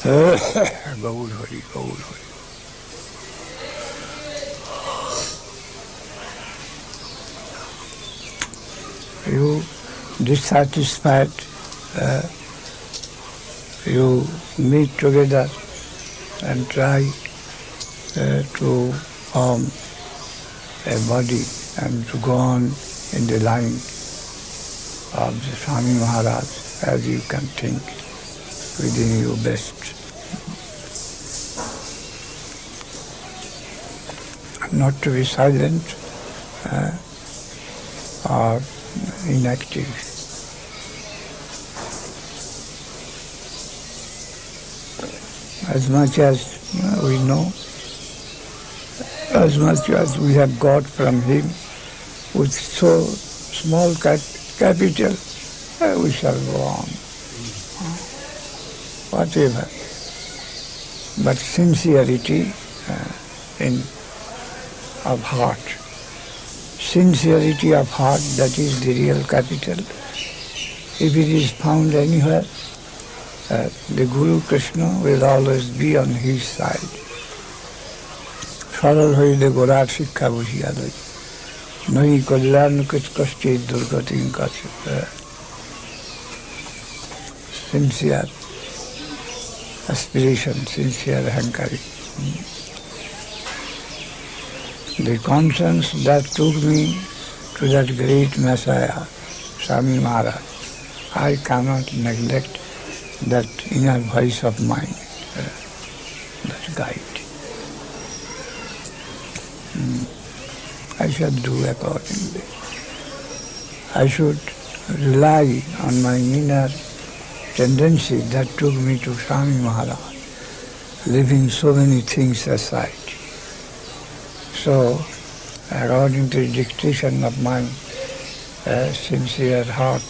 You dissatisfied, uh, you meet together and try uh, to form a body and to go on in the line of the Swami Maharaj as you can think within you best. Not to be silent uh, or inactive. As much as we know, as much as we have got from him, with so small cap- capital, uh, we shall go on Whatever. But sincerity uh, in of heart. Sincerity of heart, that is the real capital. If it is found anywhere, uh, the Guru Krishna will always be on his side. সরল হইলে গোড়ার শিক্ষা বসিয়া লই নই কল্যাণ কুচ কষ্টে দুর্গতি কাছে sincere aspiration, sincere hankari. The conscience that took me to that great Messiah, Swami Maharaj, I cannot neglect that inner voice of mine, uh, that guide. Mm. I shall do accordingly. I should rely on my inner tendency that took me to Swami Maharaj, leaving so many things aside. So, according to the dictation of my uh, sincere heart,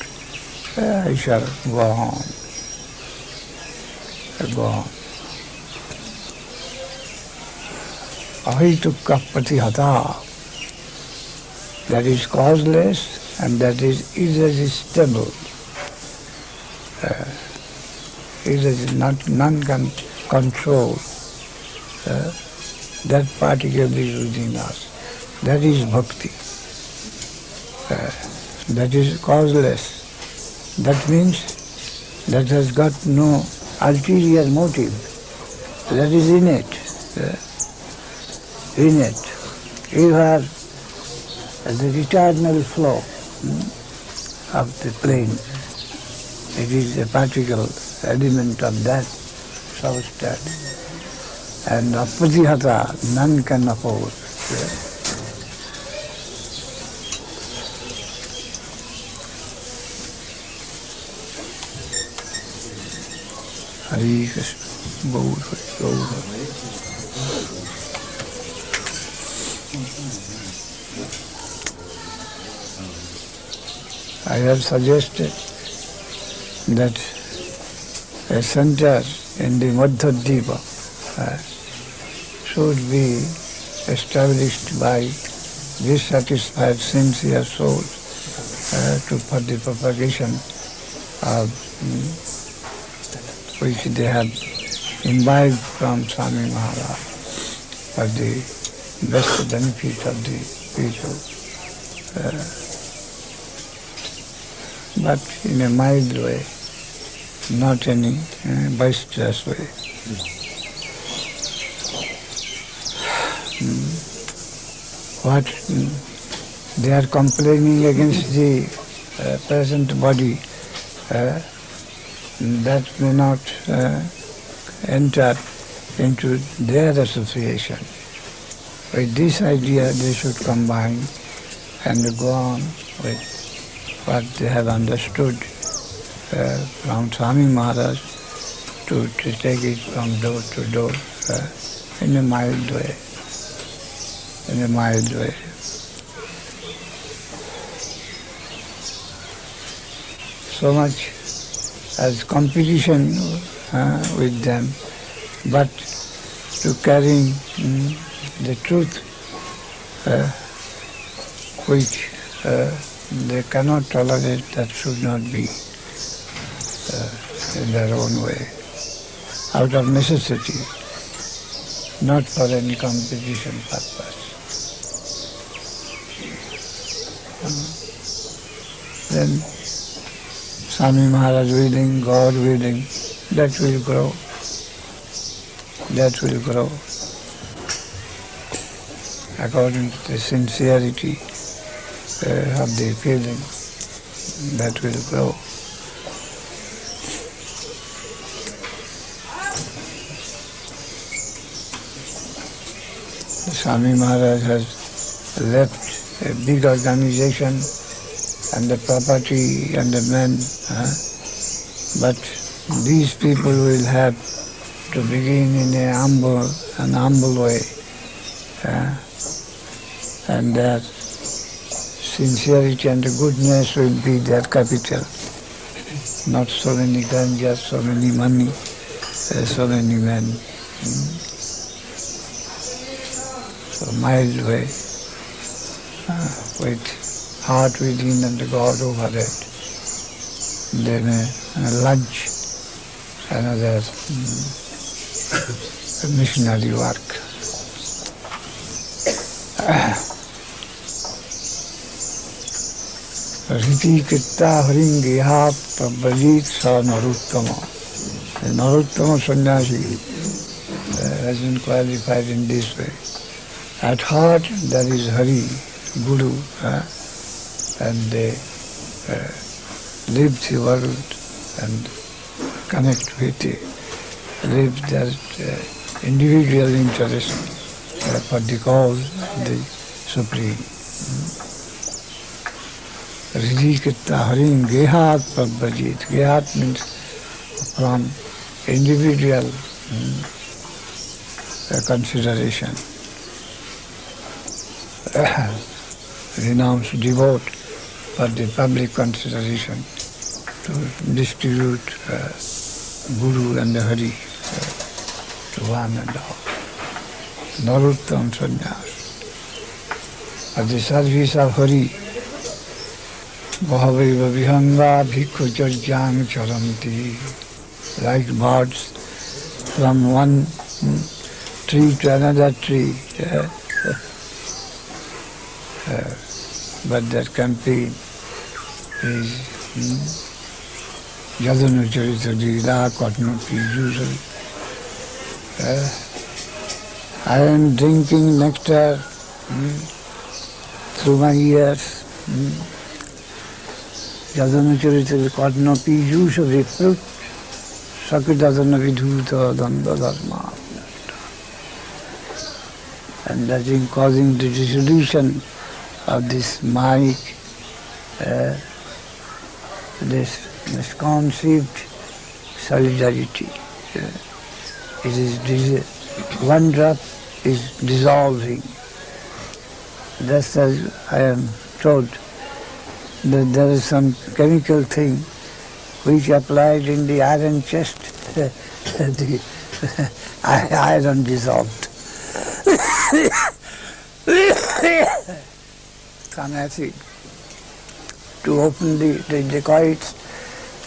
uh, I shall go on. Go on. Ahituki apratihata. That is causeless and that is irresistible. Uh, irresistible, not, none can control. Uh, that particle is within us. That is bhakti. Uh, that is causeless. That means that has got no ulterior motive. That is innate. Uh, innate. You are the eternal flow hmm, of the plane. It is a particle, element of that substance. And apatihata, none can oppose. Hare Krishna, Gaur I have suggested that a center in the Madhya uh, should be established by dissatisfied sincere souls uh, to, for the propagation of mm, which they have imbibed from Swami Maharaj for the best benefit of the people. Uh, but in a mild way, not any uh, boisterous way. Mm. What mm, they are complaining against the uh, present body, uh, that may not enter into their association. With this idea, they should combine and go on with what they have understood uh, from Swami Maharaj to, to take it from door to door uh, in a mild way. In a mild way. So much as competition uh, with them, but to carrying mm, the truth uh, which uh, they cannot tolerate that should not be uh, in their own way. out of necessity, not for any competition purpose. Then Swami Maharaj willing, God willing, that will grow. That will grow according to the sincerity uh, of the feeling that will grow. Swami Maharaj has left a big organization and the property and the men, uh, but these people will have to begin in a humble, an humble way. Uh, and their sincerity and goodness will be their capital. Not so many ganjas, so many money, uh, so many men. Mm a mild way, uh, ah, with heart within and God over it, And then a lunch, another um, missionary work. Riti Kitta Haringi Hap Bajit Sa Naruttama. Narottama Sannyasi uh, has been qualified in this way. At heart there is Hari, Guru, uh, and they uh, live the world and connect with it, live their uh, individual interest uh, for the cause of the Supreme. Ridikita Harim Gehat Prabhajit. Gehat means from individual mm, uh, consideration. Renounce, devote for the public consideration to distribute uh, Guru and the Hari uh, to one and all. Naruttam sannyas. For the service of Hari, Bhavaiva vihanga bhikkhu charanti. Like birds from one tree to another tree. uh, uh, but that campaign is mm, Jadanu Katnuti usually. Uh, I am drinking nectar mm, through my ears. Mm. Jadanacarita Katnapi usually fruit. Sakidadana Vidhuta Danda Dharma. And that is causing the dissolution of this mic, uh, this misconceived solidarity. Uh, it is one drop is dissolving. Just as I am told that there is some chemical thing which applied in the iron chest, the iron dissolved. Acid to open the, the dacoits,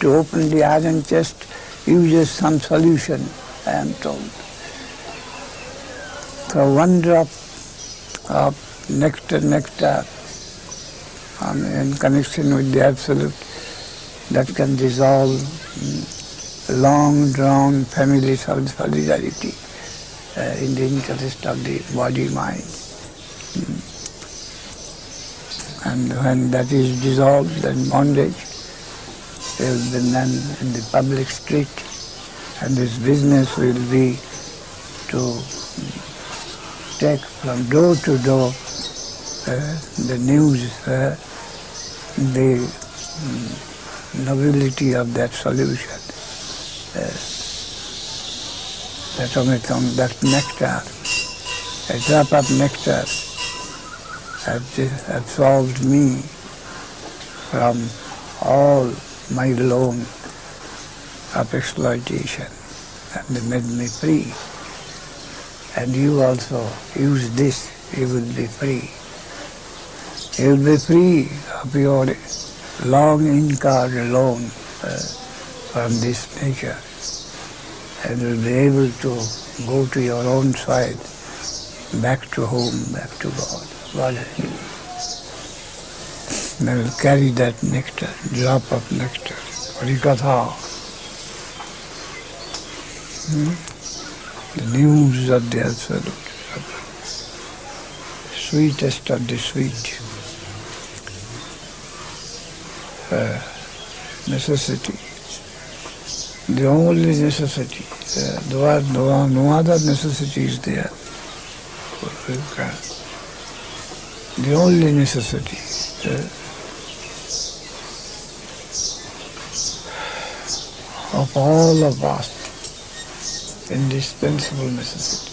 to open the iron chest uses some solution, I am told. So one drop of nectar, nectar um, in connection with the Absolute that can dissolve mm, long drawn family sol- solidarity uh, in the interest of the body mind. Mm. And when that is dissolved, then bondage will be done in the public street, and this business will be to take from door to door uh, the news, uh, the mm, nobility of that solution. Uh, that omitum, that nectar, a drop of nectar absolved me from all my loan of exploitation and made me free. And you also use this, you will be free. You will be free of your long incurred loan uh, from this nature. and will be able to go to your own side, back to home, back to God. God They will carry that nectar, drop of nectar, Harikatha. Hmm? The news of the Absolute, sweetest of the sweet. Uh, necessity the only necessity. Uh, no, no other necessities there. The only necessity. Uh, of all of us, indispensable necessity.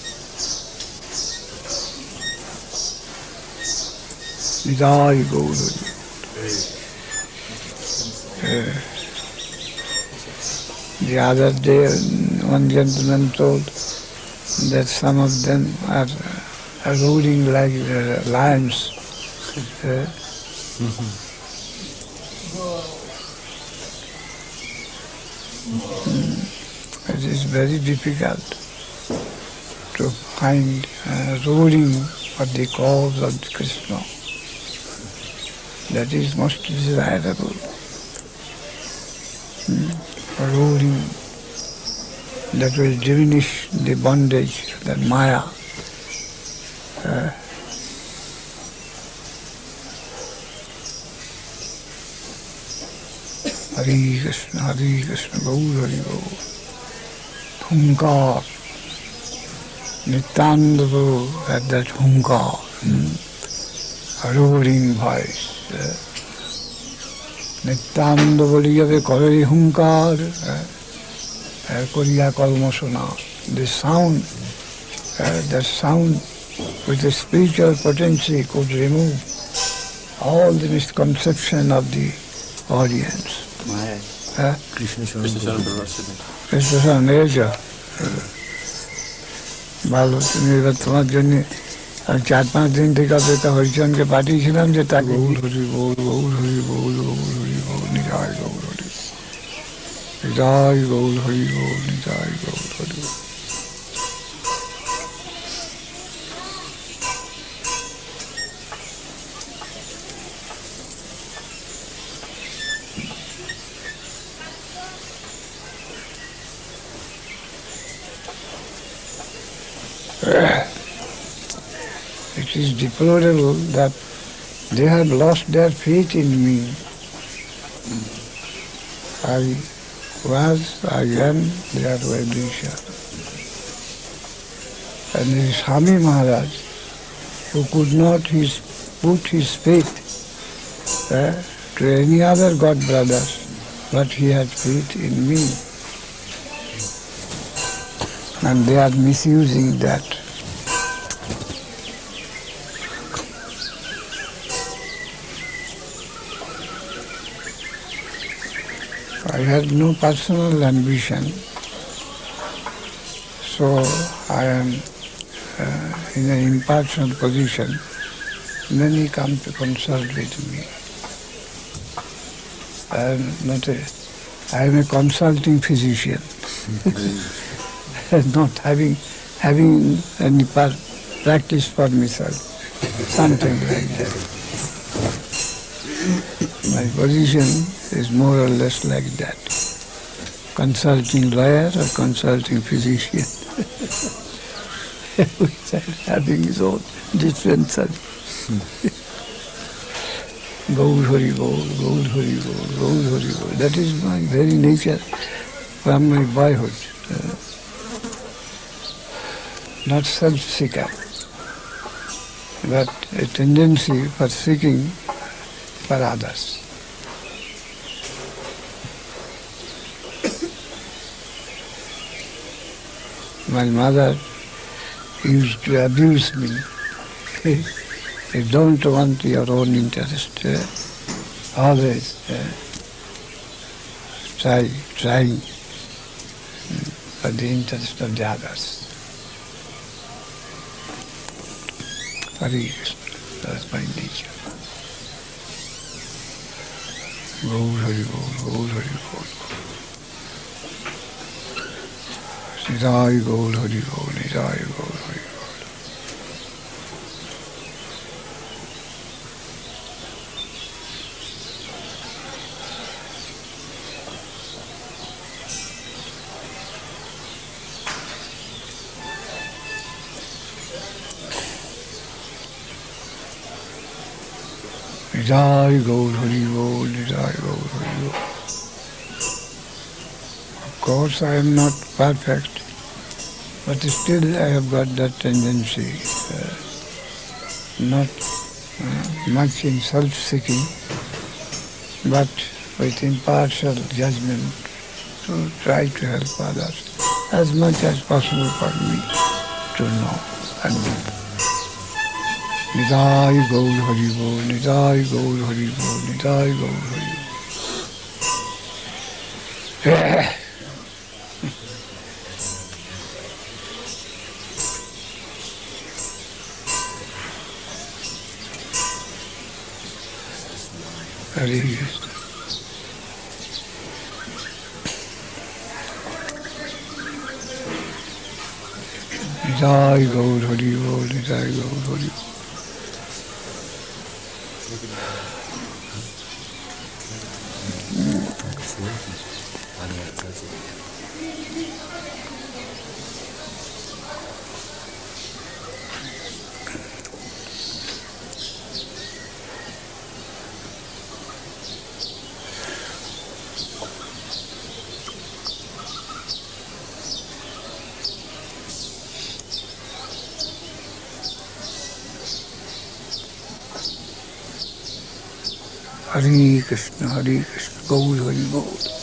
Nitai Gauru. Uh, the other day, one gentleman told that some of them are, are ruling like uh, lions. Uh, it is very difficult to find uh, ruling for the cause of Krishna. That is most desirable. Hmm ruling that will diminish the bondage, that Maya. Hari Krishna, Hari Krishna, Gaur Hari Gaur. Hunkar. Nityananda at that hunkar. Hmm? Roaring voice. Uh, Nityananda বলি যাবে করে হুঙ্কার করিয়া কর্মশোনা the sound uh, the sound with the spiritual potency could remove all the misconception of the audience. Krishna ভালো তুমি এবার তোমার জন্য আমি চার পাঁচ দিন থেকে অপেক্ষা হরিচন্দ্রকে পাঠিয়েছিলাম যে তা Gour Hari Gour Gour Hari Gour Gour Hari Gour নিজায় Gour Hari নিজায় Gour Hari Gour নিজায় Gour Hari It is deplorable that they have lost their faith in me. I was, I am their well-wisher. And Swami Maharaj, who could not his, put his faith uh, to any other god brothers, but he had faith in me. And they are misusing that. Had no personal ambition, so I am uh, in an impartial position. He come to consult with me. I am not a, I am a consulting physician, not having having any practice for myself, something like that. My position is more or less like that. Consulting lawyer or consulting physician. having his own differences. Gaur Hari Gaur, Gaur Hari Gaur, Gaur Hari. That is my very nature from my boyhood. Uh, not self-seeker, but a tendency for seeking for others. My mother used to abuse me. you don't want your own interest. Uh, always uh, try, trying for the interest of the others. Hari that's my nature. Gaur Hari Gaur, Gaur Hari. Jai Gaur Hari Bol, Jai Gaur Hari Bol. Jai Gaur Hari Bol, Jai Gaur Hari Bol. Of course, I am not perfect, but still I have got that tendency, uh, not uh, much in self-seeking, but with impartial judgment to try to help others as much as possible for me to know and do. Nitai Gaur Haribo, Nitai Gaur Haribo, Nitai Gaur Haribo. करेंगे जय गौर हरि बोल जय Gaur Hari. Hare Krishna, Hare Krishna, Gold,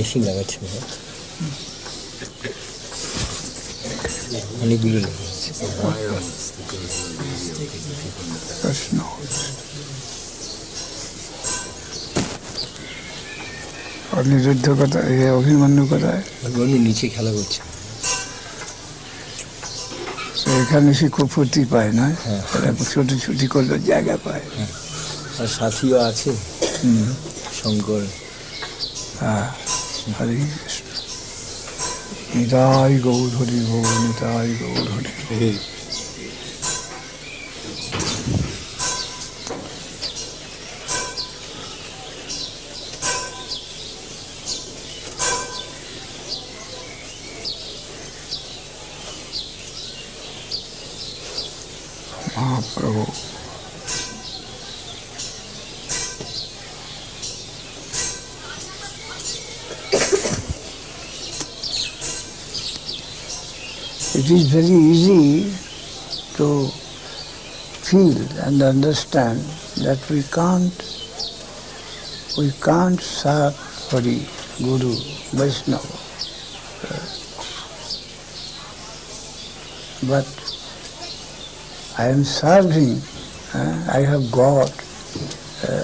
machine লাগাচ্ছে মনে হয়। অনেকগুলো অনিরুদ্ধ অভিমন্যু কথায় নিচে খেলা করছে। এখানে সে খুব ফুর্তি পায় না? হ্যাঁ। এটা ছুটি ছুটি করলে জায়গা পায়। আর সাথীও আছে। শঙ্কর। হ্যাঁ। Krishna, Hare Krishna. Nitai Gaur Hare Gaur, Nitai Gaur Hare Hare. Mahaprabhu. It is very easy to feel and understand that we can't we can't serve Hari, Guru, Vaishnava. But I am serving, uh, I have got, uh,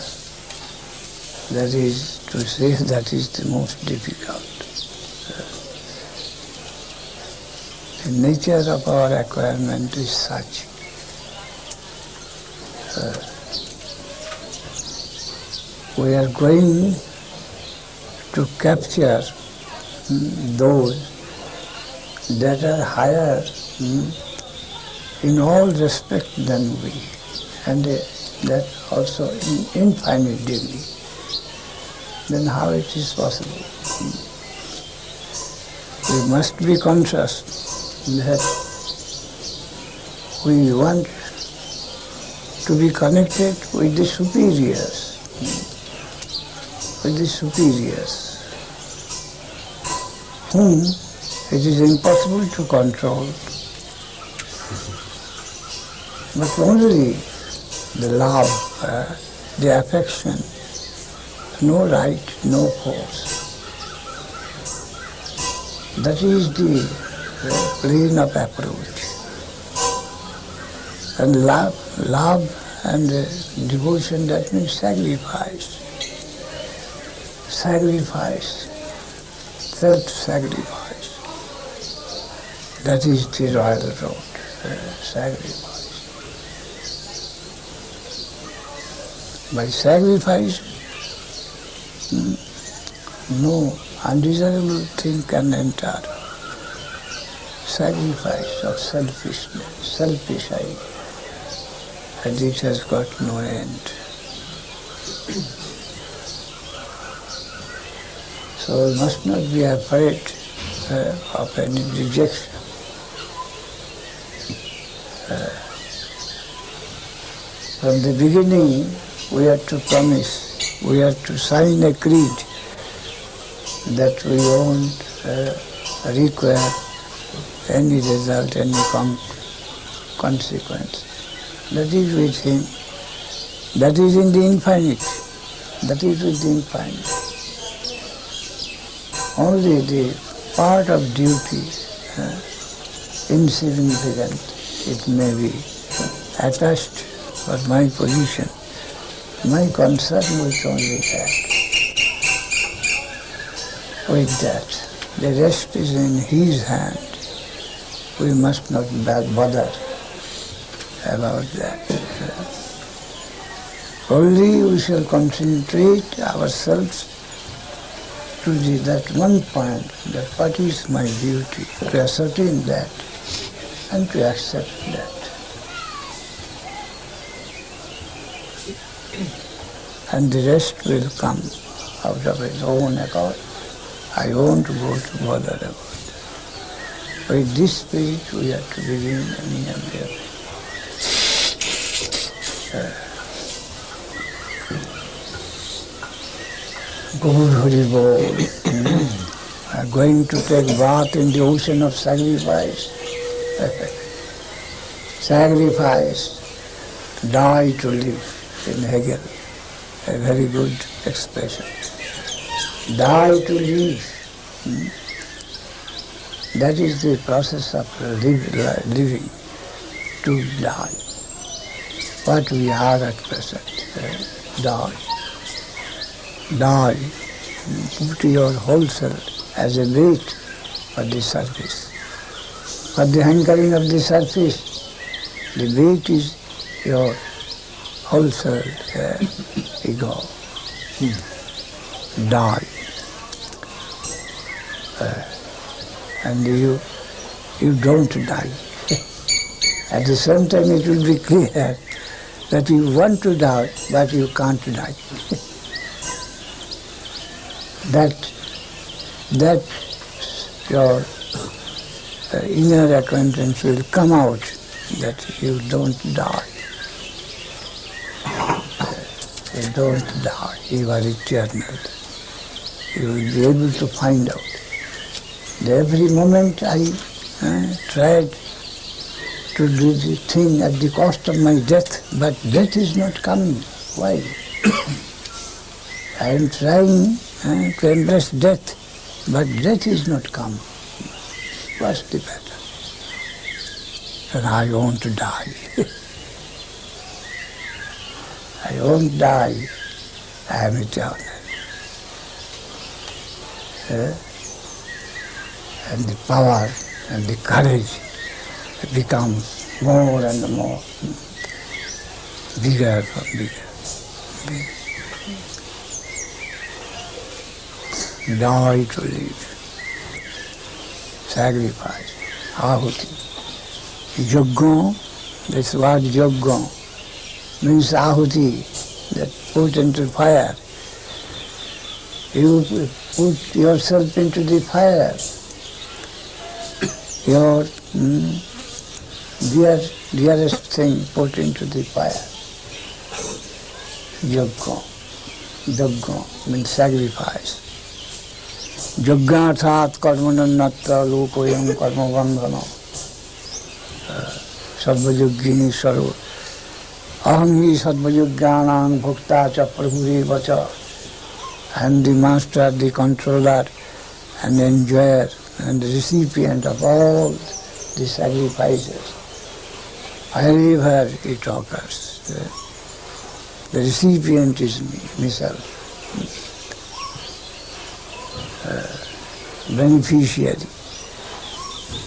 that is to say that is the most difficult. Nature of our acquirement is such. uh, we are going to capture mm, those that are higher mm, in all respect than we, and uh, that also in infinite degree. Then how it is possible? Mm. We must be conscious that we want to be connected with the superiors, with the superiors, whom it is impossible to control. But only the love, uh, the affection, no right, no force. That is the plane of approach. And love, love and uh, devotion, that means sacrifice. Sacrifice, self-sacrifice. That is the royal road, uh, sacrifice. By sacrifice, mm, no undesirable thing can enter. Sacrifice of selfishness, selfish idea. And it has got no end. So we must not be afraid uh, of any rejection. Uh, from the beginning, we have to promise, we have to sign a creed that we won't uh, require any result, any con- consequence. That is with him. That is in the infinite. That is with the infinite. Only the part of duty, uh, insignificant, it may be attached, but my position, my concern was only that. With that, the rest is in his hand. We must not bother about that. Only we shall concentrate ourselves to the, that one point, that what is my duty, to ascertain that and to accept that. And the rest will come out of its own accord. I won't go to bother about With this spirit we have to begin any and everything. Gaur Hari Bol. Hmm. Going to take bath in the ocean of sacrifice. sacrifice, die to live in Hegel. A very good expression. Die to live. Hmm. That is the process of living, to die. What we are at present, uh, die die, put your whole self as a weight for the surface. For the hankering of the surface, the weight is your whole self, uh, ego. Hmm. Die. Uh, and you, you don't die. At the same time it will be clear that you want to die, but you can't die. that that your uh, inner acquaintance will come out that you don't die. You don't die. You are eternal. You will be able to find out. Every moment I uh, tried to do the thing at the cost of my death, but death is not coming. Why? I am trying uh, to embrace death, but death is not come. What's the matter? And I want to die. I won't die. I am eternal. Uh, and the power and the courage becomes more and more bigger and bigger. die to live. Sacrifice, ahuti. Yajna, this word yajna means ahuti, that put into fire. You put yourself into the fire. your hmm, dear, dearest thing put into the fire. Yagga. Yagga means sacrifice. यज्ञार्थात कर्मनन्नत्र लोकोयम कर्मबंधन सर्वयोगिनी स्वरूप अहम ही सर्वयोग्याणाम भुक्ता च प्रभुदेव च and the master the controller and enjoyer and the recipient of all the sacrifices. Wherever it occurs, the, the recipient is me, myself. Uh, beneficiary.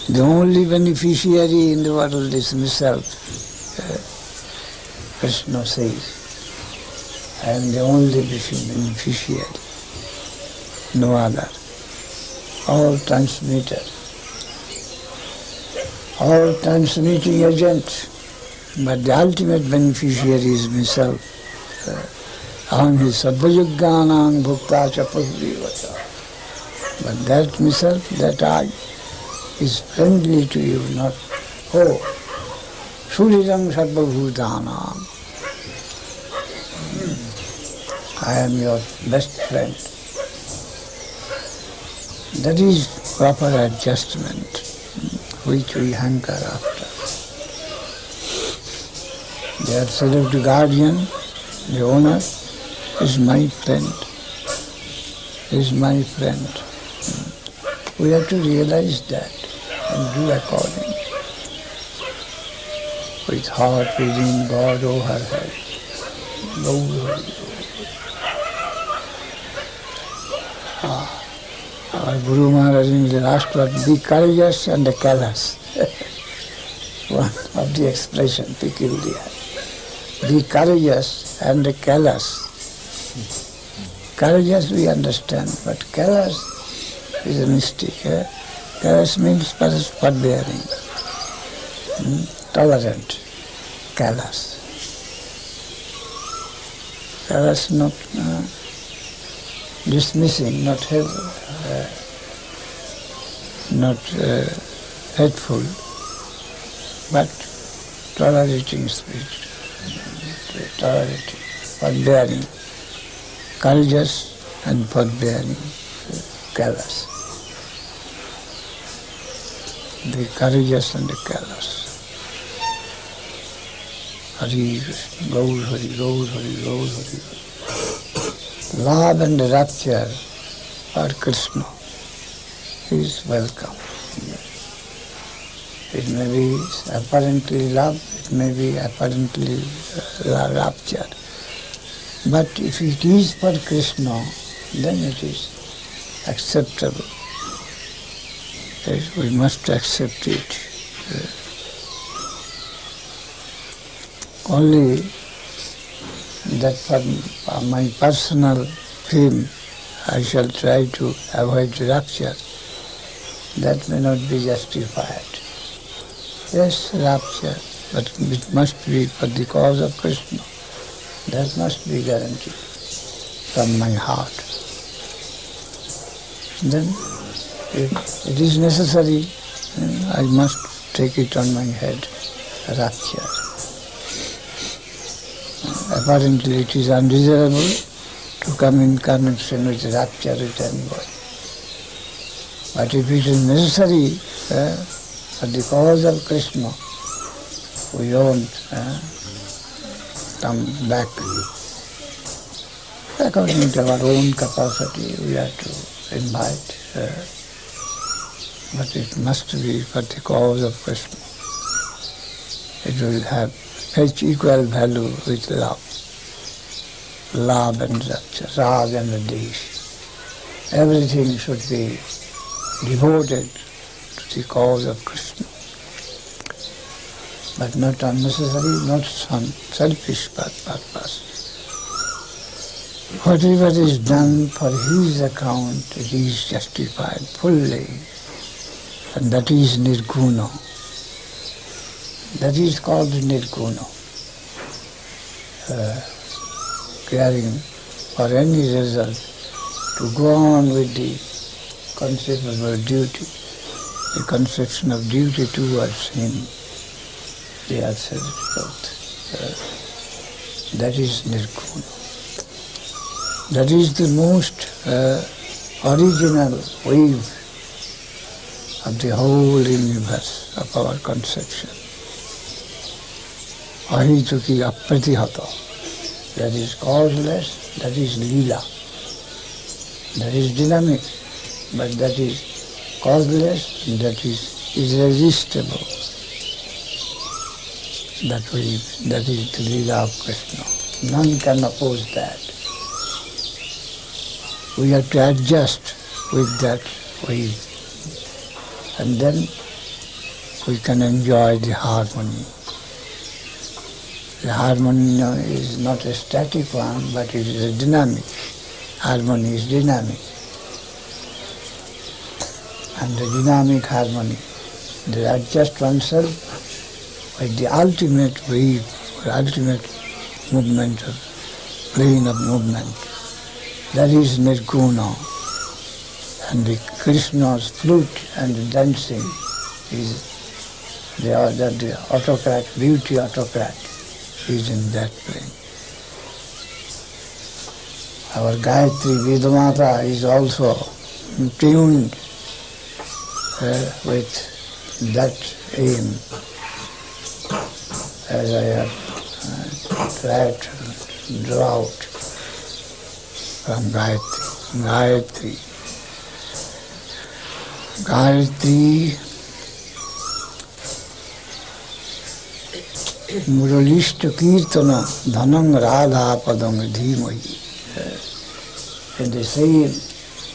The only beneficiary in the world is myself. Uh, Krishna says, I am the only beneficiary, no other. All transmitter, all transmitting agent, but the ultimate beneficiary is myself. Uh, Aham hi sarvayugyanam bhukta cha prabhivata. But that myself, that I, is friendly to you, not, oh, suridam sarvabhutanam. I am your best friend. That is proper adjustment which we hanker after. The absolute guardian, the owner, is my friend. Is my friend. We have to realize that and do according. With heart within God oh, over head. Lord, Our Guru Maharaj in the last word, be courageous and callous. One of the expression peculiar. Be courageous and callous. Courageous we understand, but callous is a mistake. Eh? Callous means forbearing, hmm? tolerant, callous. Callous not uh, dismissing, not help, uh, not uh, hateful, but tolerating spirit, tolerating, forbearing, courageous and forbearing, callous. The courageous and the callous. Hari Gaur Hari, Gaur Hari, Gaur Hari. Love and rapture for Krishna is welcome. It may be apparently love, it may be apparently uh, rapture. But if it is for Krishna, then it is acceptable. We must accept it. Only that for my personal fame, I shall try to avoid rapture. That may not be justified. Yes, rapture, but it must be for the cause of Krishna. That must be guaranteed from my heart. Then, if it is necessary, I must take it on my head, rapture. Apparently it is undesirable to come in connection with rapture with anybody. But if it is necessary for the cause of Krishna, we won't uh, come back. According to our own capacity, we have to invite. But it must be for the cause of Krishna. It will have fetch equal value with love. Love and rag and desh. Everything should be devoted to the cause of Krishna. But not unnecessary, not some selfish purpose. Whatever is done for his account, it is justified fully. And that is nirguna. That is called nirguna. Uh, caring for any result, to go on with the conception of duty, the conception of duty towards him, the absolute truth. Uh, that is nirguna. That is the most uh, original wave of the whole universe of our conception. Ahituki apratihata. That is causeless, that is lila. That is dynamic, but that is causeless, that is irresistible. That we that is the Leela of Krishna. None can oppose that. We have to adjust with that wave. And then we can enjoy the harmony. The harmony is not a static one, but it is a dynamic. Harmony is dynamic. And the dynamic harmony, the adjust oneself with the ultimate or ultimate movement of plane of movement. That is Nirguna. And the Krishna's flute and the dancing is the, the, the autocrat, beauty autocrat is in that plane. Our Gayatri Vedamata is also tuned uh, with that aim as I have uh, tried to draw out from Gayatri. Gayatri. Gayatri मुरलिष्ट कीर्तन धनंग राधा पदंग धीमहि in the same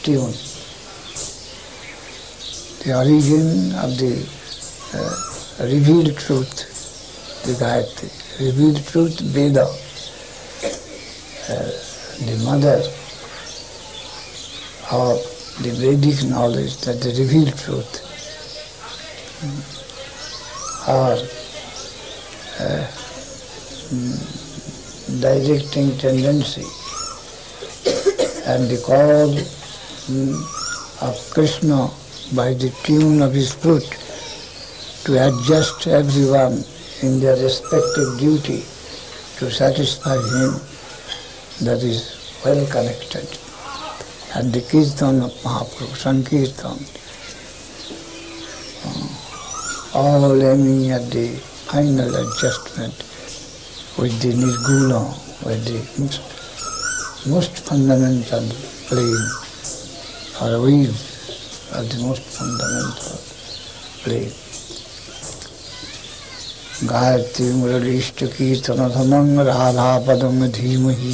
tune. The origin of the uh, revealed truth, the Gayatri, revealed truth, Veda, uh, the mother of the Vedic knowledge, that the revealed truth, or uh, directing tendency and the call mm, of Krishna by the tune of his flute to adjust everyone in their respective duty to satisfy him that is well connected. And the Kirtan of Mahaprabhu, Sankirtan, uh, all aiming at the final adjustment with the Nirguna, with the most most fundamental plane or wave of the most fundamental plane. Gayatri मुरलीष्ट कीर्तन धनंग राधा पदम धीमहि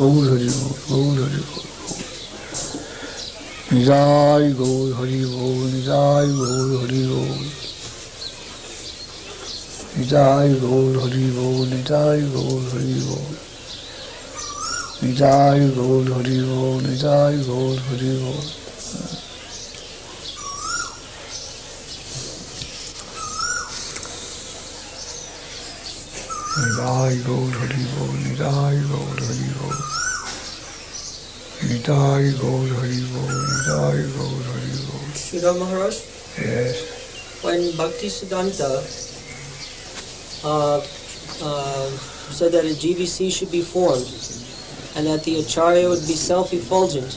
गौर हरि बोल गौर हरि बोल निजाय गौर हरि बोल निजाय गौर हरि बोल निजाय गौर हरि बोल निजाय गौर हरि बोल निजाय गौर हरि बोल निजाय गौर हरि बोल निदाय गौर हरि बोल निदाय गौर हरि बोल निदाय गौर हरि बोल निदाय गौर हरि बोल Sridhar Maharaj? Yes. When Bhakti Siddhanta uh, uh, said that a GBC should be formed and that the Acharya would be self-effulgent,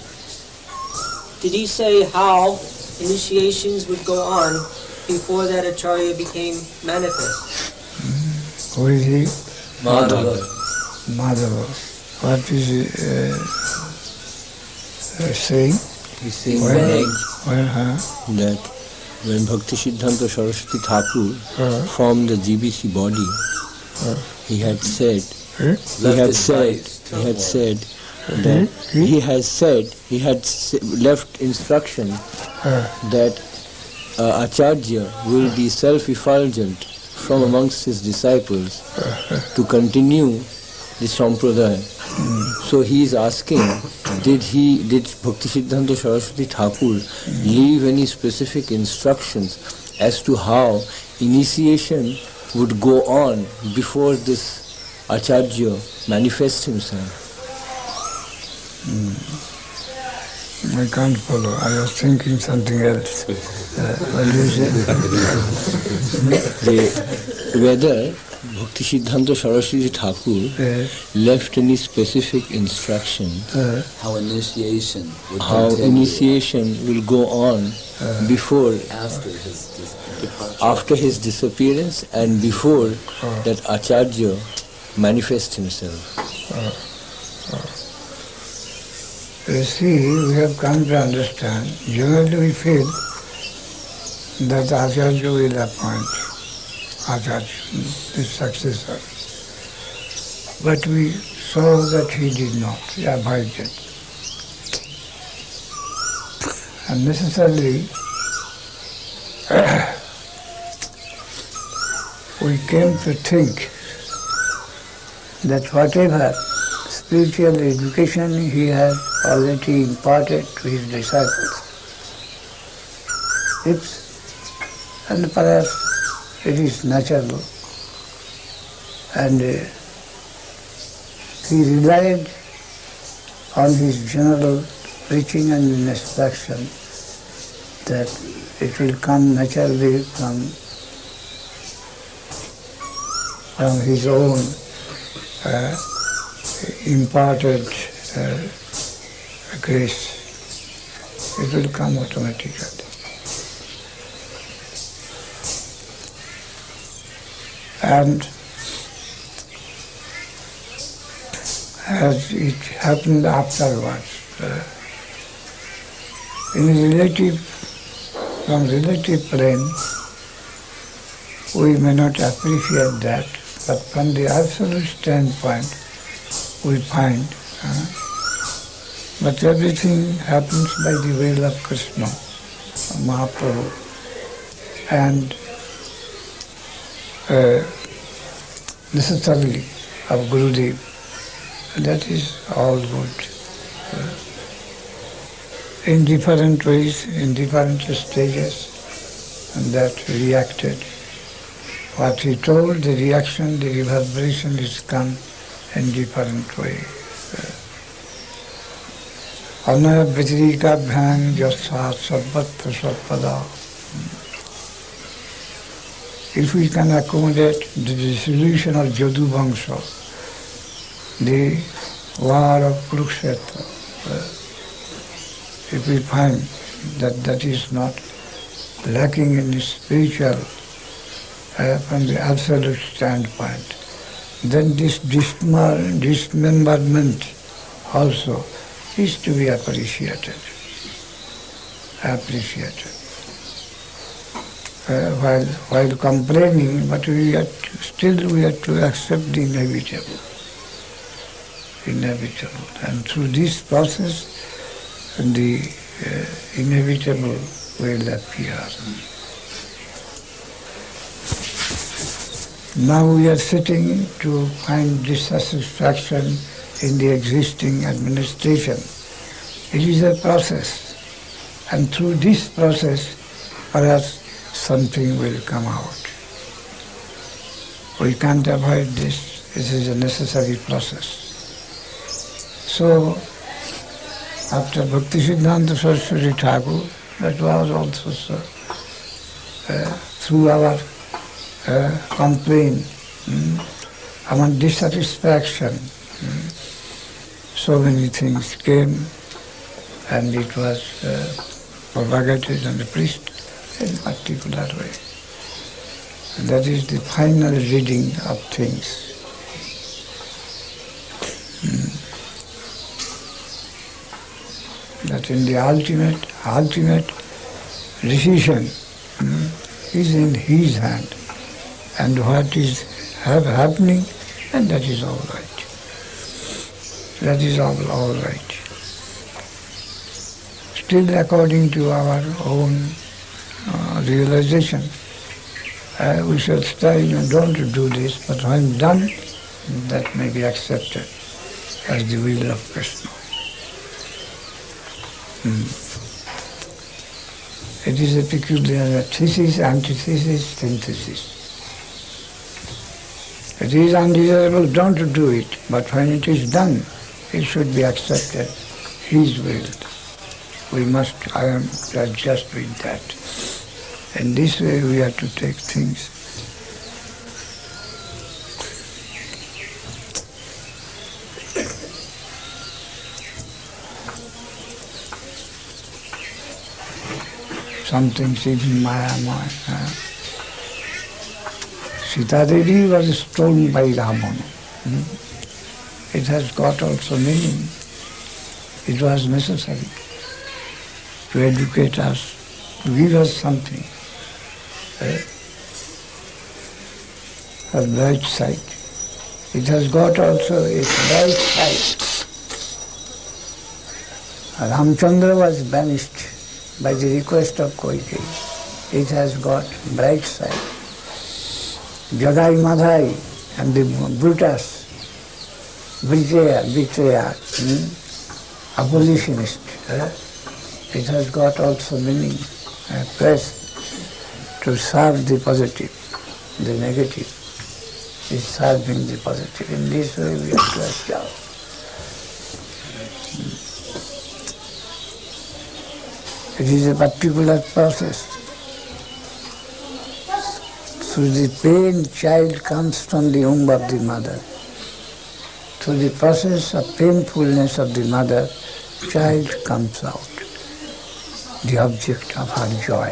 did he say how initiations would go on before that Acharya became manifest? Who is he? Madhava. Madhava. What is he uh, uh, saying? He's saying Well, that, well, huh? that when Bhakti Siddhanta Saraswati Thakur Uh, formed the GBC body, uh, he had said, eh? he had said, he had said that Hmm? he has said, he had s- left instruction that uh, Acharya will be self-effulgent from amongst his disciples to continue the Sampradaya. So he is asking, did he, did Bhakti Siddhanta Saraswati Thakur leave any specific instructions as to how initiation would go on before this Acharya manifests himself? Hmm. I can't follow. I was thinking something else. Uh, what do you say? The, whether Bhakti Siddhanta Saraswati Thakur Uh, left any specific instruction uh, how initiation would how initiation will go on before after his departure. after his disappearance and before that acharya manifests himself. You see, we have come to understand, generally we feel that Acharya will appoint Acharya, his successor. But we saw that he did not, he avoided. And necessarily, we came to think that whatever spiritual education he already imparted to his disciples, it's, and perhaps it is natural, and uh, he relied on his general preaching and instruction that it will come naturally from, from his own uh, imparted uh, grace. It will come automatically. And as it happened afterwards, uh, in relative, from relative plane, we may not appreciate that, but from the absolute standpoint, we find uh, but everything happens by the will of Krishna, Mahaprabhu. And uh, necessarily of Gurudev. That is all good. Uh, in different ways, in different stages, and that reacted. What he told, the reaction, the reverberation is come in different way. Bhyang Jasat Sarvatra Sarpada. If we can accommodate the dissolution of Jadu Vangsha, the war of Kurukshetra, uh, if we find that that is not lacking in the spiritual uh, from the absolute standpoint, then this dismemberment also is to be appreciated. Appreciated. Uh, while while complaining, but we have to, still we have to accept the inevitable. Inevitable. And through this process, the uh, inevitable will appear. Now we are sitting to find dissatisfaction in the existing administration. It is a process, and through this process, perhaps something will come out. We can't avoid this. This is a necessary process. So, after Bhakti Siddhanta Saraswati Thakur, that was also so, uh, through our uh, complaint, mm, our dissatisfaction, so many things came and it was uh, propagated and the priest in particular way. And that is the final reading of things. Mm. That in the ultimate, ultimate decision mm, is in his hand. And what is have happening, and that is all right. That is all, all right. Still according to our own uh, realization, uh, we shall know, don't do this, but when done, that may be accepted as the will of Krishna. Hmm. It is a peculiar thesis, antithesis, synthesis. It is undesirable, don't do it, but when it is done, it should be accepted, His will. We must I am adjust with that. In this way we have to take things. Some things even Maya Maya. Sita Devi was stoned by Ravana. Hmm? It has got also meaning. It was necessary to educate us, to give us something. eh? A bright side. It has got also its bright side. Ramchandra was banished by the request of Kaikeyi. It has got bright side. Jagai Madhai and the Brutus, betrayer, betrayer, hmm? abolitionist. eh? It has got also meaning, uh, press to serve the positive, the negative is serving the positive. In this way we have to achieve. It is a particular process. Through the pain, child comes from the womb of the mother. Through the process of painfulness of the mother, child comes out, the object of her joy.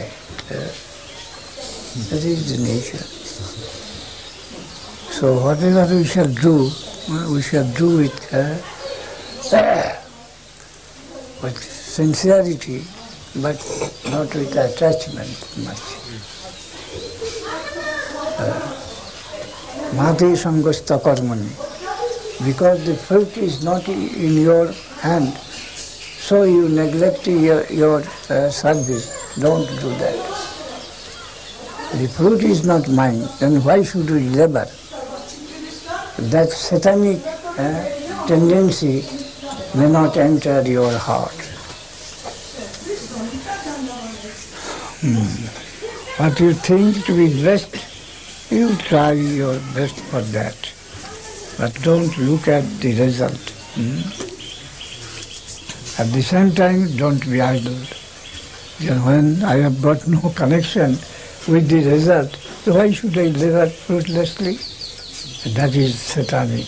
Uh, That is the nature. So whatever we shall do, uh, we shall do it uh, with sincerity, but not with attachment much. Mati sangasta karmani. Because the fruit is not in your hand, so you neglect your, your uh, service. Don't do that. The fruit is not mine, then why should we labor? That satanic uh, tendency may not enter your heart. Hmm. What you think to be best, you try your best for that. But don't look at the result. hmm? At the same time, don't be idle. Then when I have got no connection with the result, why should I labor fruitlessly? That is satanic.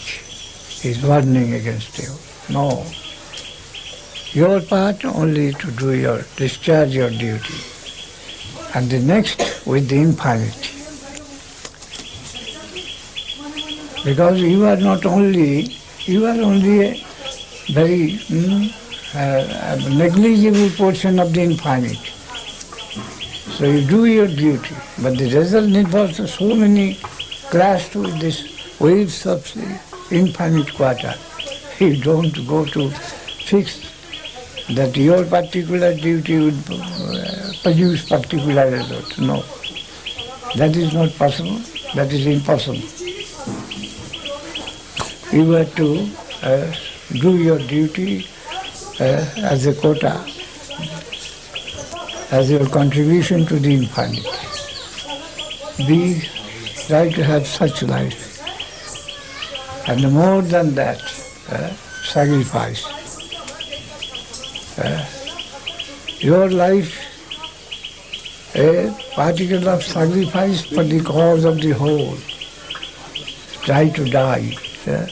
Is warning against you. No. Your part only to do your discharge your duty. And the next with the infinity. Because you are not only, you are only a very mm, uh, negligible portion of the infinite. So you do your duty, but the result involves so many clashed with this waves of infinite quarter. You don't go to fix that your particular duty would uh, produce particular result. No. That is not possible. That is impossible. You have to uh, do your duty uh, as a quota, as your contribution to the infinite. Be try to have such life. And more than that, uh, sacrifice. Uh, your life, a particle of sacrifice for the cause of the whole. Try to die. uh,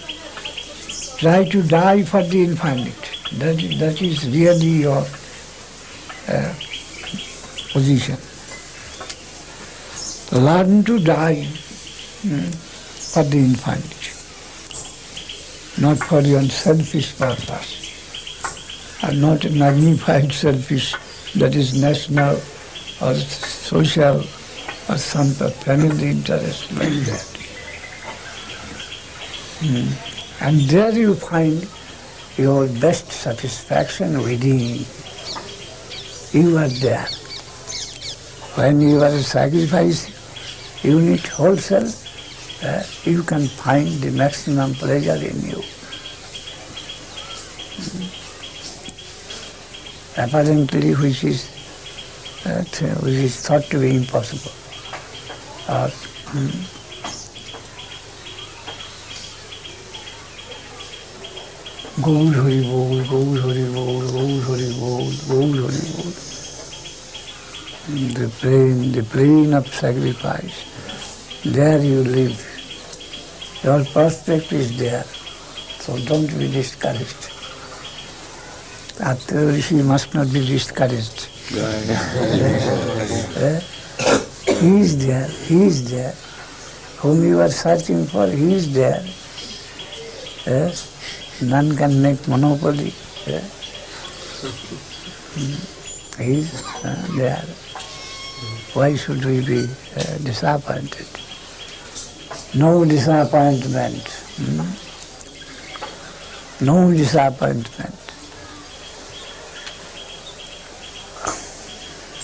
try to die for the infinite. That, that is really your uh, position. Learn to die mm, for the infinite, not for your selfish purpose, and not magnified selfish that is national or social or some family interest like that. Mm. And there you find your best satisfaction within. You are there. When you are a sacrifice unit whole self, uh, you can find the maximum pleasure in you. Mm. Apparently, which is uh, which is thought to be impossible. Or, mm, Gour Hari ball Gour Hari ball Gour Hari ball Gour Hari ball the plane, the plane of sacrifice. There you live. Your prospect is there. So don't be discouraged. Atarishi must not be discouraged. Eh? He is there, he is there. Whom you are searching for, he is there. eh? None can make monopoly. Mm. He's uh, there. Why should we be uh, disappointed? No disappointment. No disappointment.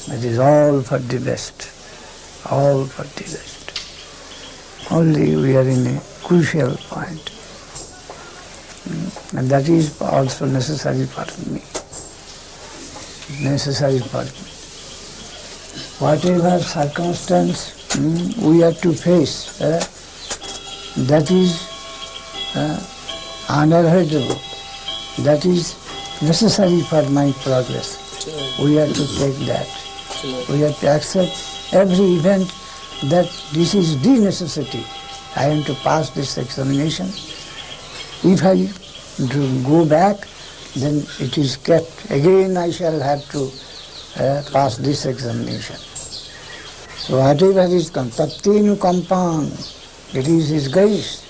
It is all for the best. All for the best. Only we are in a crucial point. And that is also necessary for me. Necessary for me. Whatever circumstance mm, we have to face, eh, that is uh, unavoidable. That is necessary for my progress. We have to take that. We have to accept every event that this is the necessity. I am to pass this examination. If I go back, then it is kept. Again I shall have to uh, pass this examination. So whatever is tattenu kampan, it is His grace.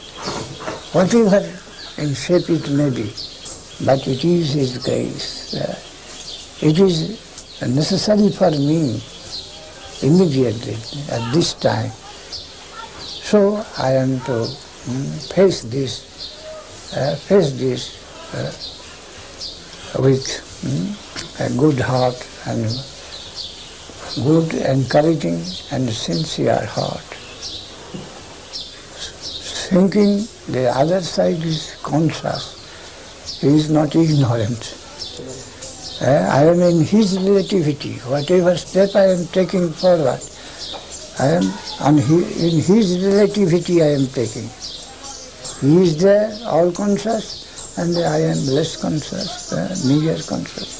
Whatever in shape it may be, but it is His grace. Uh, it is necessary for me immediately at this time. So I am to mm, face this, face this uh, with mm, a good heart and good, encouraging and sincere heart. Thinking the other side is conscious, he is not ignorant. Uh, I am in his relativity. Whatever step I am taking forward, I am on he, in his relativity I am taking. He is there, all conscious, and I am less conscious, uh, meager conscious.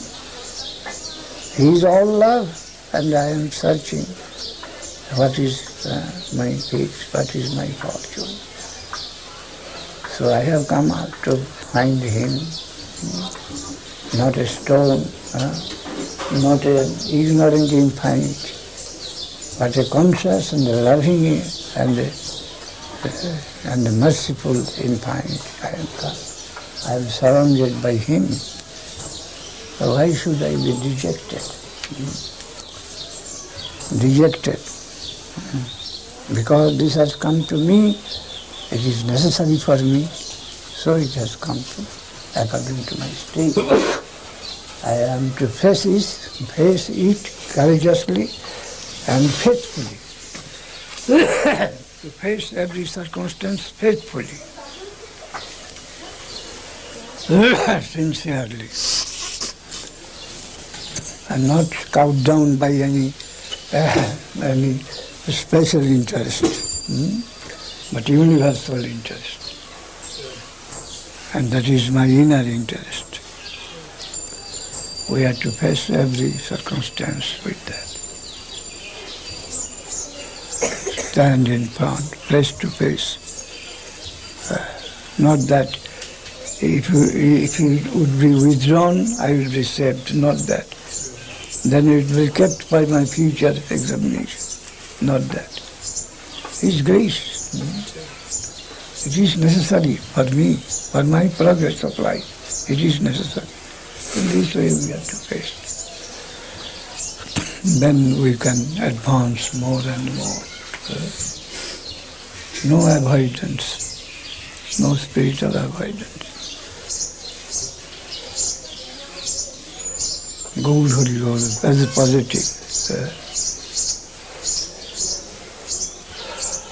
He is all love, and I am searching what is uh, my fate, what is my fortune. So I have come out to find him, not a stone, uh, not an ignorant infinite, but a conscious and a loving and a, uh, and merciful infinite. I am. I am surrounded by him. So why should I be dejected? Hmm? Dejected. Hmm. Because this has come to me, it is necessary for me, so it has come to according to my state. I am to face it, face it courageously and faithfully. to face every circumstance faithfully. Sincerely. And not cowed down by any uh, any special interest, hmm? but universal interest. And that is my inner interest. We have to face every circumstance with that. Stand in front, face to face. Uh, not that if you, if you would be withdrawn, I will be saved. Not that. Then it will be kept by my future examination. Not that. His grace. It is necessary for me, for my progress of life. It is necessary. In this way we have to face. Then we can advance more and more. No avoidance, no spiritual avoidance. Gaur Hari as a positive. uh,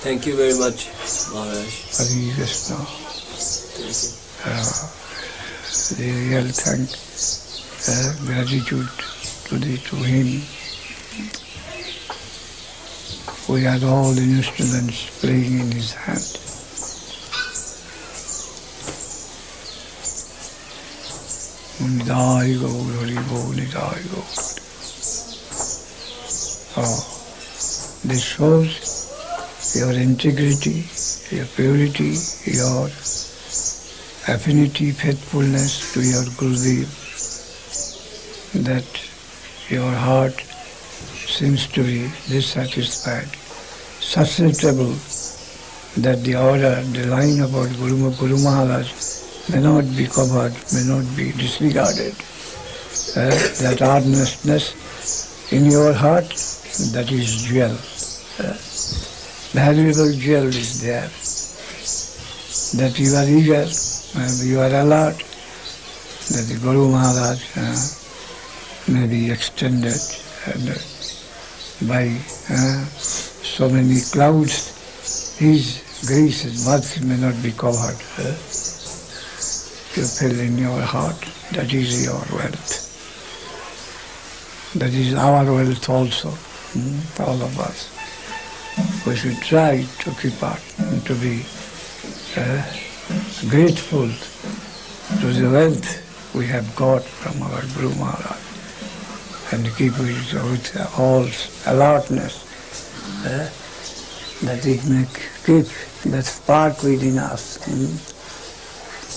Thank you very much, Maharaj. Hari Krishna. Thank you. the real thank, uh, gratitude to, the, to him. We are all the instruments playing in his hand. Nitai Gaur Hari Bol, Nitai. Oh, this shows your integrity, your purity, your affinity, faithfulness to your Gurudev, that your heart seems to be dissatisfied, susceptible that the order, the line about Guru, Guru Maharaj may not be covered, may not be disregarded. Uh, that earnestness in your heart, that is jewel. Uh, valuable jewel is there. That you are eager, uh, you are alert, that the Guru Maharaj uh, may be extended and, uh, by uh, so many clouds. His grace, his may not be covered. Uh, you feel in your heart, that is your wealth. That is our wealth also, mm, all of us. We should try to keep up and to be uh, grateful to the wealth we have got from our Guru Maharaj and keep it with all alertness that it may keep that spark within us, mm,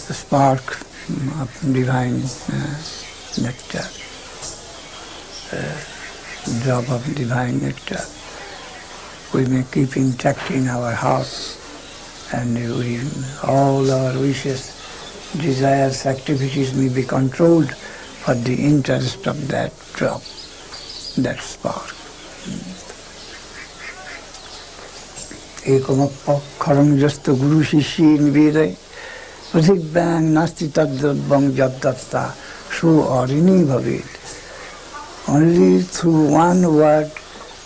the spark mm, of divine uh, nectar, uh, drop of divine nectar. We may keep intact in our heart. And we, all our wishes, desires, activities may be controlled for the interest of that drop, that spark. एकमक्षरं जस्तो गुरु शिष्य निवेदय पृथिव्यां नास्ति तद्द्रव्यं यद्दत्ता सो अरिणी भवेत् Only through one word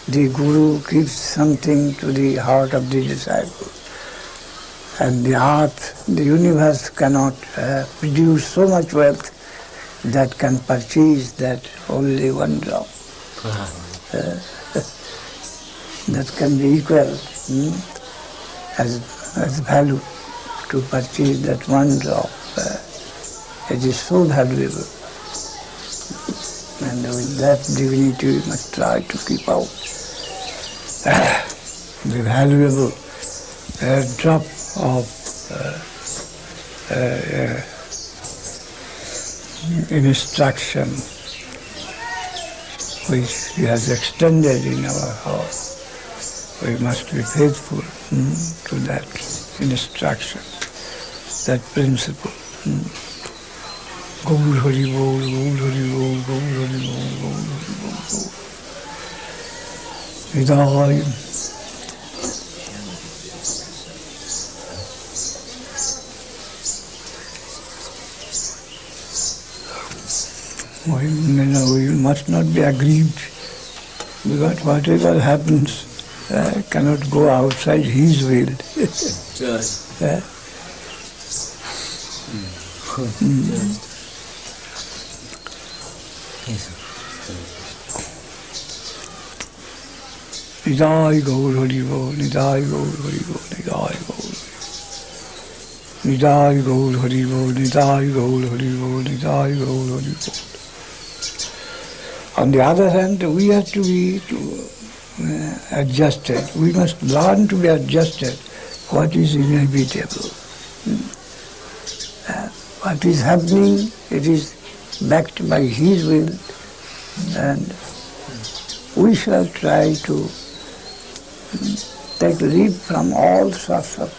the Guru gives something to the heart of the disciple. And the earth, the universe cannot uh, produce so much wealth that can purchase that only one drop. Uh, that can be equal hmm, as, as value to purchase that one drop. Uh, it is so valuable. And with that divinity we must try to keep out the valuable uh, drop of uh, uh, instruction which he has extended in our heart. We must be faithful mm, to that instruction, that principle. Mm. Gaur Hari Bol, Gaur Hari Bol, Gaur Hari Bol, Gaur Hari Bol, Gaur. Hidayat. We, you know, we must not be aggrieved because whatever happens uh, cannot go outside His will. Uh, Nitai Gaur Hari Bol, Nitai Gaur Hari Bol, Nitai Gaur Nitai Gaur Hari Bol, Nitai Gaur Hari Bol, Nitai Gaur Hari Bol. On the other hand, we have to be to, uh, adjusted. We must learn to be adjusted what is inevitable. Hmm. Uh, what is happening, it is backed by His will and we shall try to take leave from all sorts of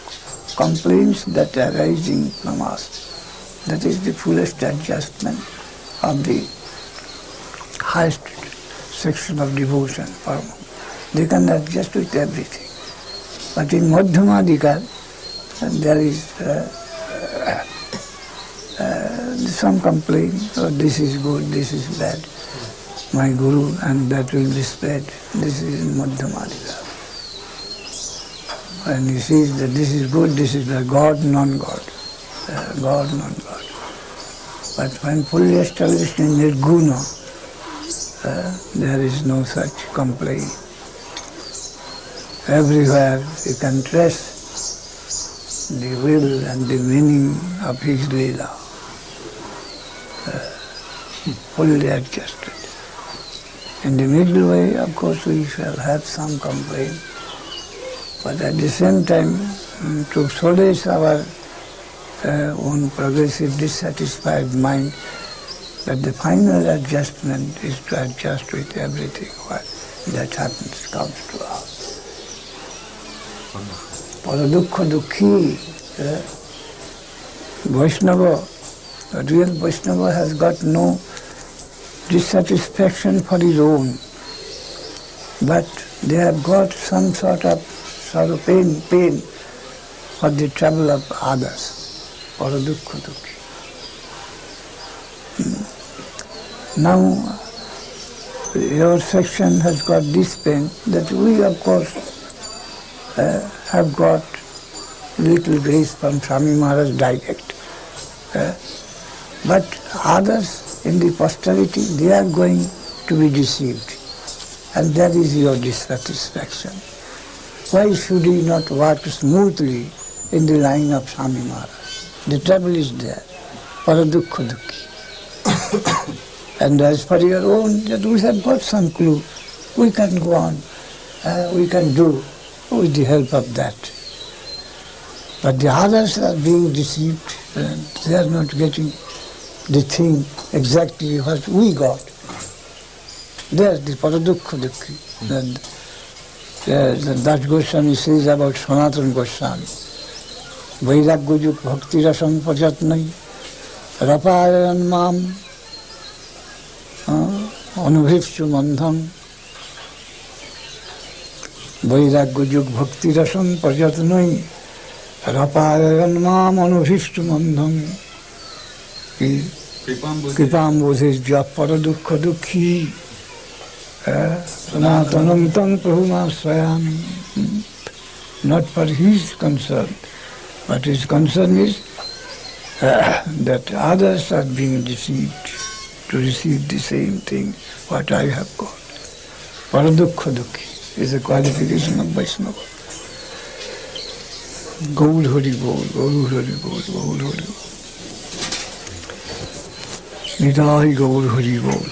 complaints that are arising from us. That is the fullest adjustment of the highest section of devotion. They can adjust with everything. But in Madhyamadikar, there is uh, uh, uh, some complaint, oh, this is good, this is bad. My Guru, and that will be spread. This is in Madhyamadikar. And he sees that this is good, this is bad, God, non-God. Uh, God, non-God. But when fully established in Nirguna, uh, there is no such complaint. Everywhere you can trace the will and the meaning of his Leela. Uh, fully adjusted. In the middle way, of course, we shall have some complaint. But at the same time, mm, to solace our uh, own progressive dissatisfied mind, that the final adjustment is to adjust with everything what that happens, comes to us. পরদুঃখ দুঃখী Vaishnava, a real Vaishnava has got no dissatisfaction for his own, but they have got some sort of sorrow, pain, pain for the trouble of others, or dukkha dukhi. Hmm. Now, your section has got this pain that we, of course, uh, have got little grace from Swami Maharaj direct. Uh, but others in the posterity, they are going to be deceived. And that is your dissatisfaction. Why should he not work smoothly in the line of Swami Maharaj? The trouble is there. Paradukha dukhi. and as for your own, that we have got some clue. We can go on. Uh, we can do Oh, with the help of that. But the others are being deceived and they are not getting the thing exactly what we got. There is the Paradukha Dukhi. Mm. And, uh, that Goswami says about Sanatana Goswami. Vairagyajuk bhakti rasam pajatnai rapayan mam ah, anubhivchu mandham বৈরাগ্য যুগ ভক্তি রসম প্রযত্নই রপায়ন মাম অনুভীষ্ট বন্ধন কৃপাম্বোধে পর দুঃখ দুঃখী সনাতনম তং প্রভুমাশ্রয়ামি not for his concern, but his concern is uh, that others are being deceived to receive the same thing what I have got. Paradukha dukhi is a qualification of Vaishnava. Gaur Hari Bol, Gaur Hari Bol, Gaur Hari Bol. Nitai Gaur Hari Bol.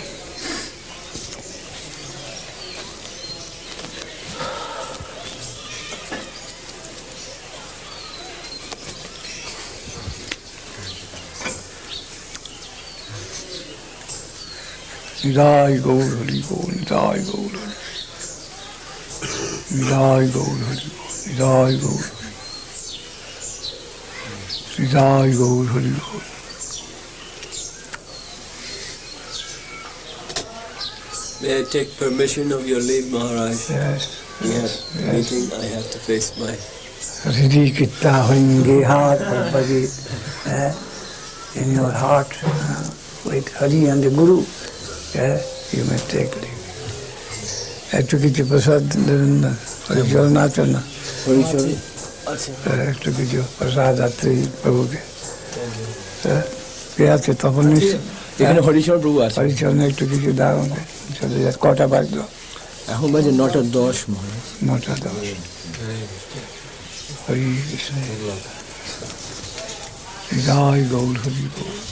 Nitai Gaur Hari Bol, Nitai Gaur Hari Nitai Gaur Hari Gaur Nitai Gaur Hari Bol. May I take permission of your leave, Maharaj? Yes. Yes. have meeting. I have to face my. Kitta hoenge heart Bhagavad eh, in your heart uh, with Hari and the Guru, eh, you may take leave. একটু কিছু প্রসাদ দেবেন না আছেন না Haricharan eh, একটু কিছু প্রসাদ আত্রি প্রভুকে। কে আছে তখন এখানে হরিচরণ প্রভু আছে। হরিচরণে একটু কিছু দাও চলে কটা বাজলো? এখন বাজে নটা দশ মহারাজ। নটা দশ। হরি কৃষ্ণ। গৌর হরি গৌর।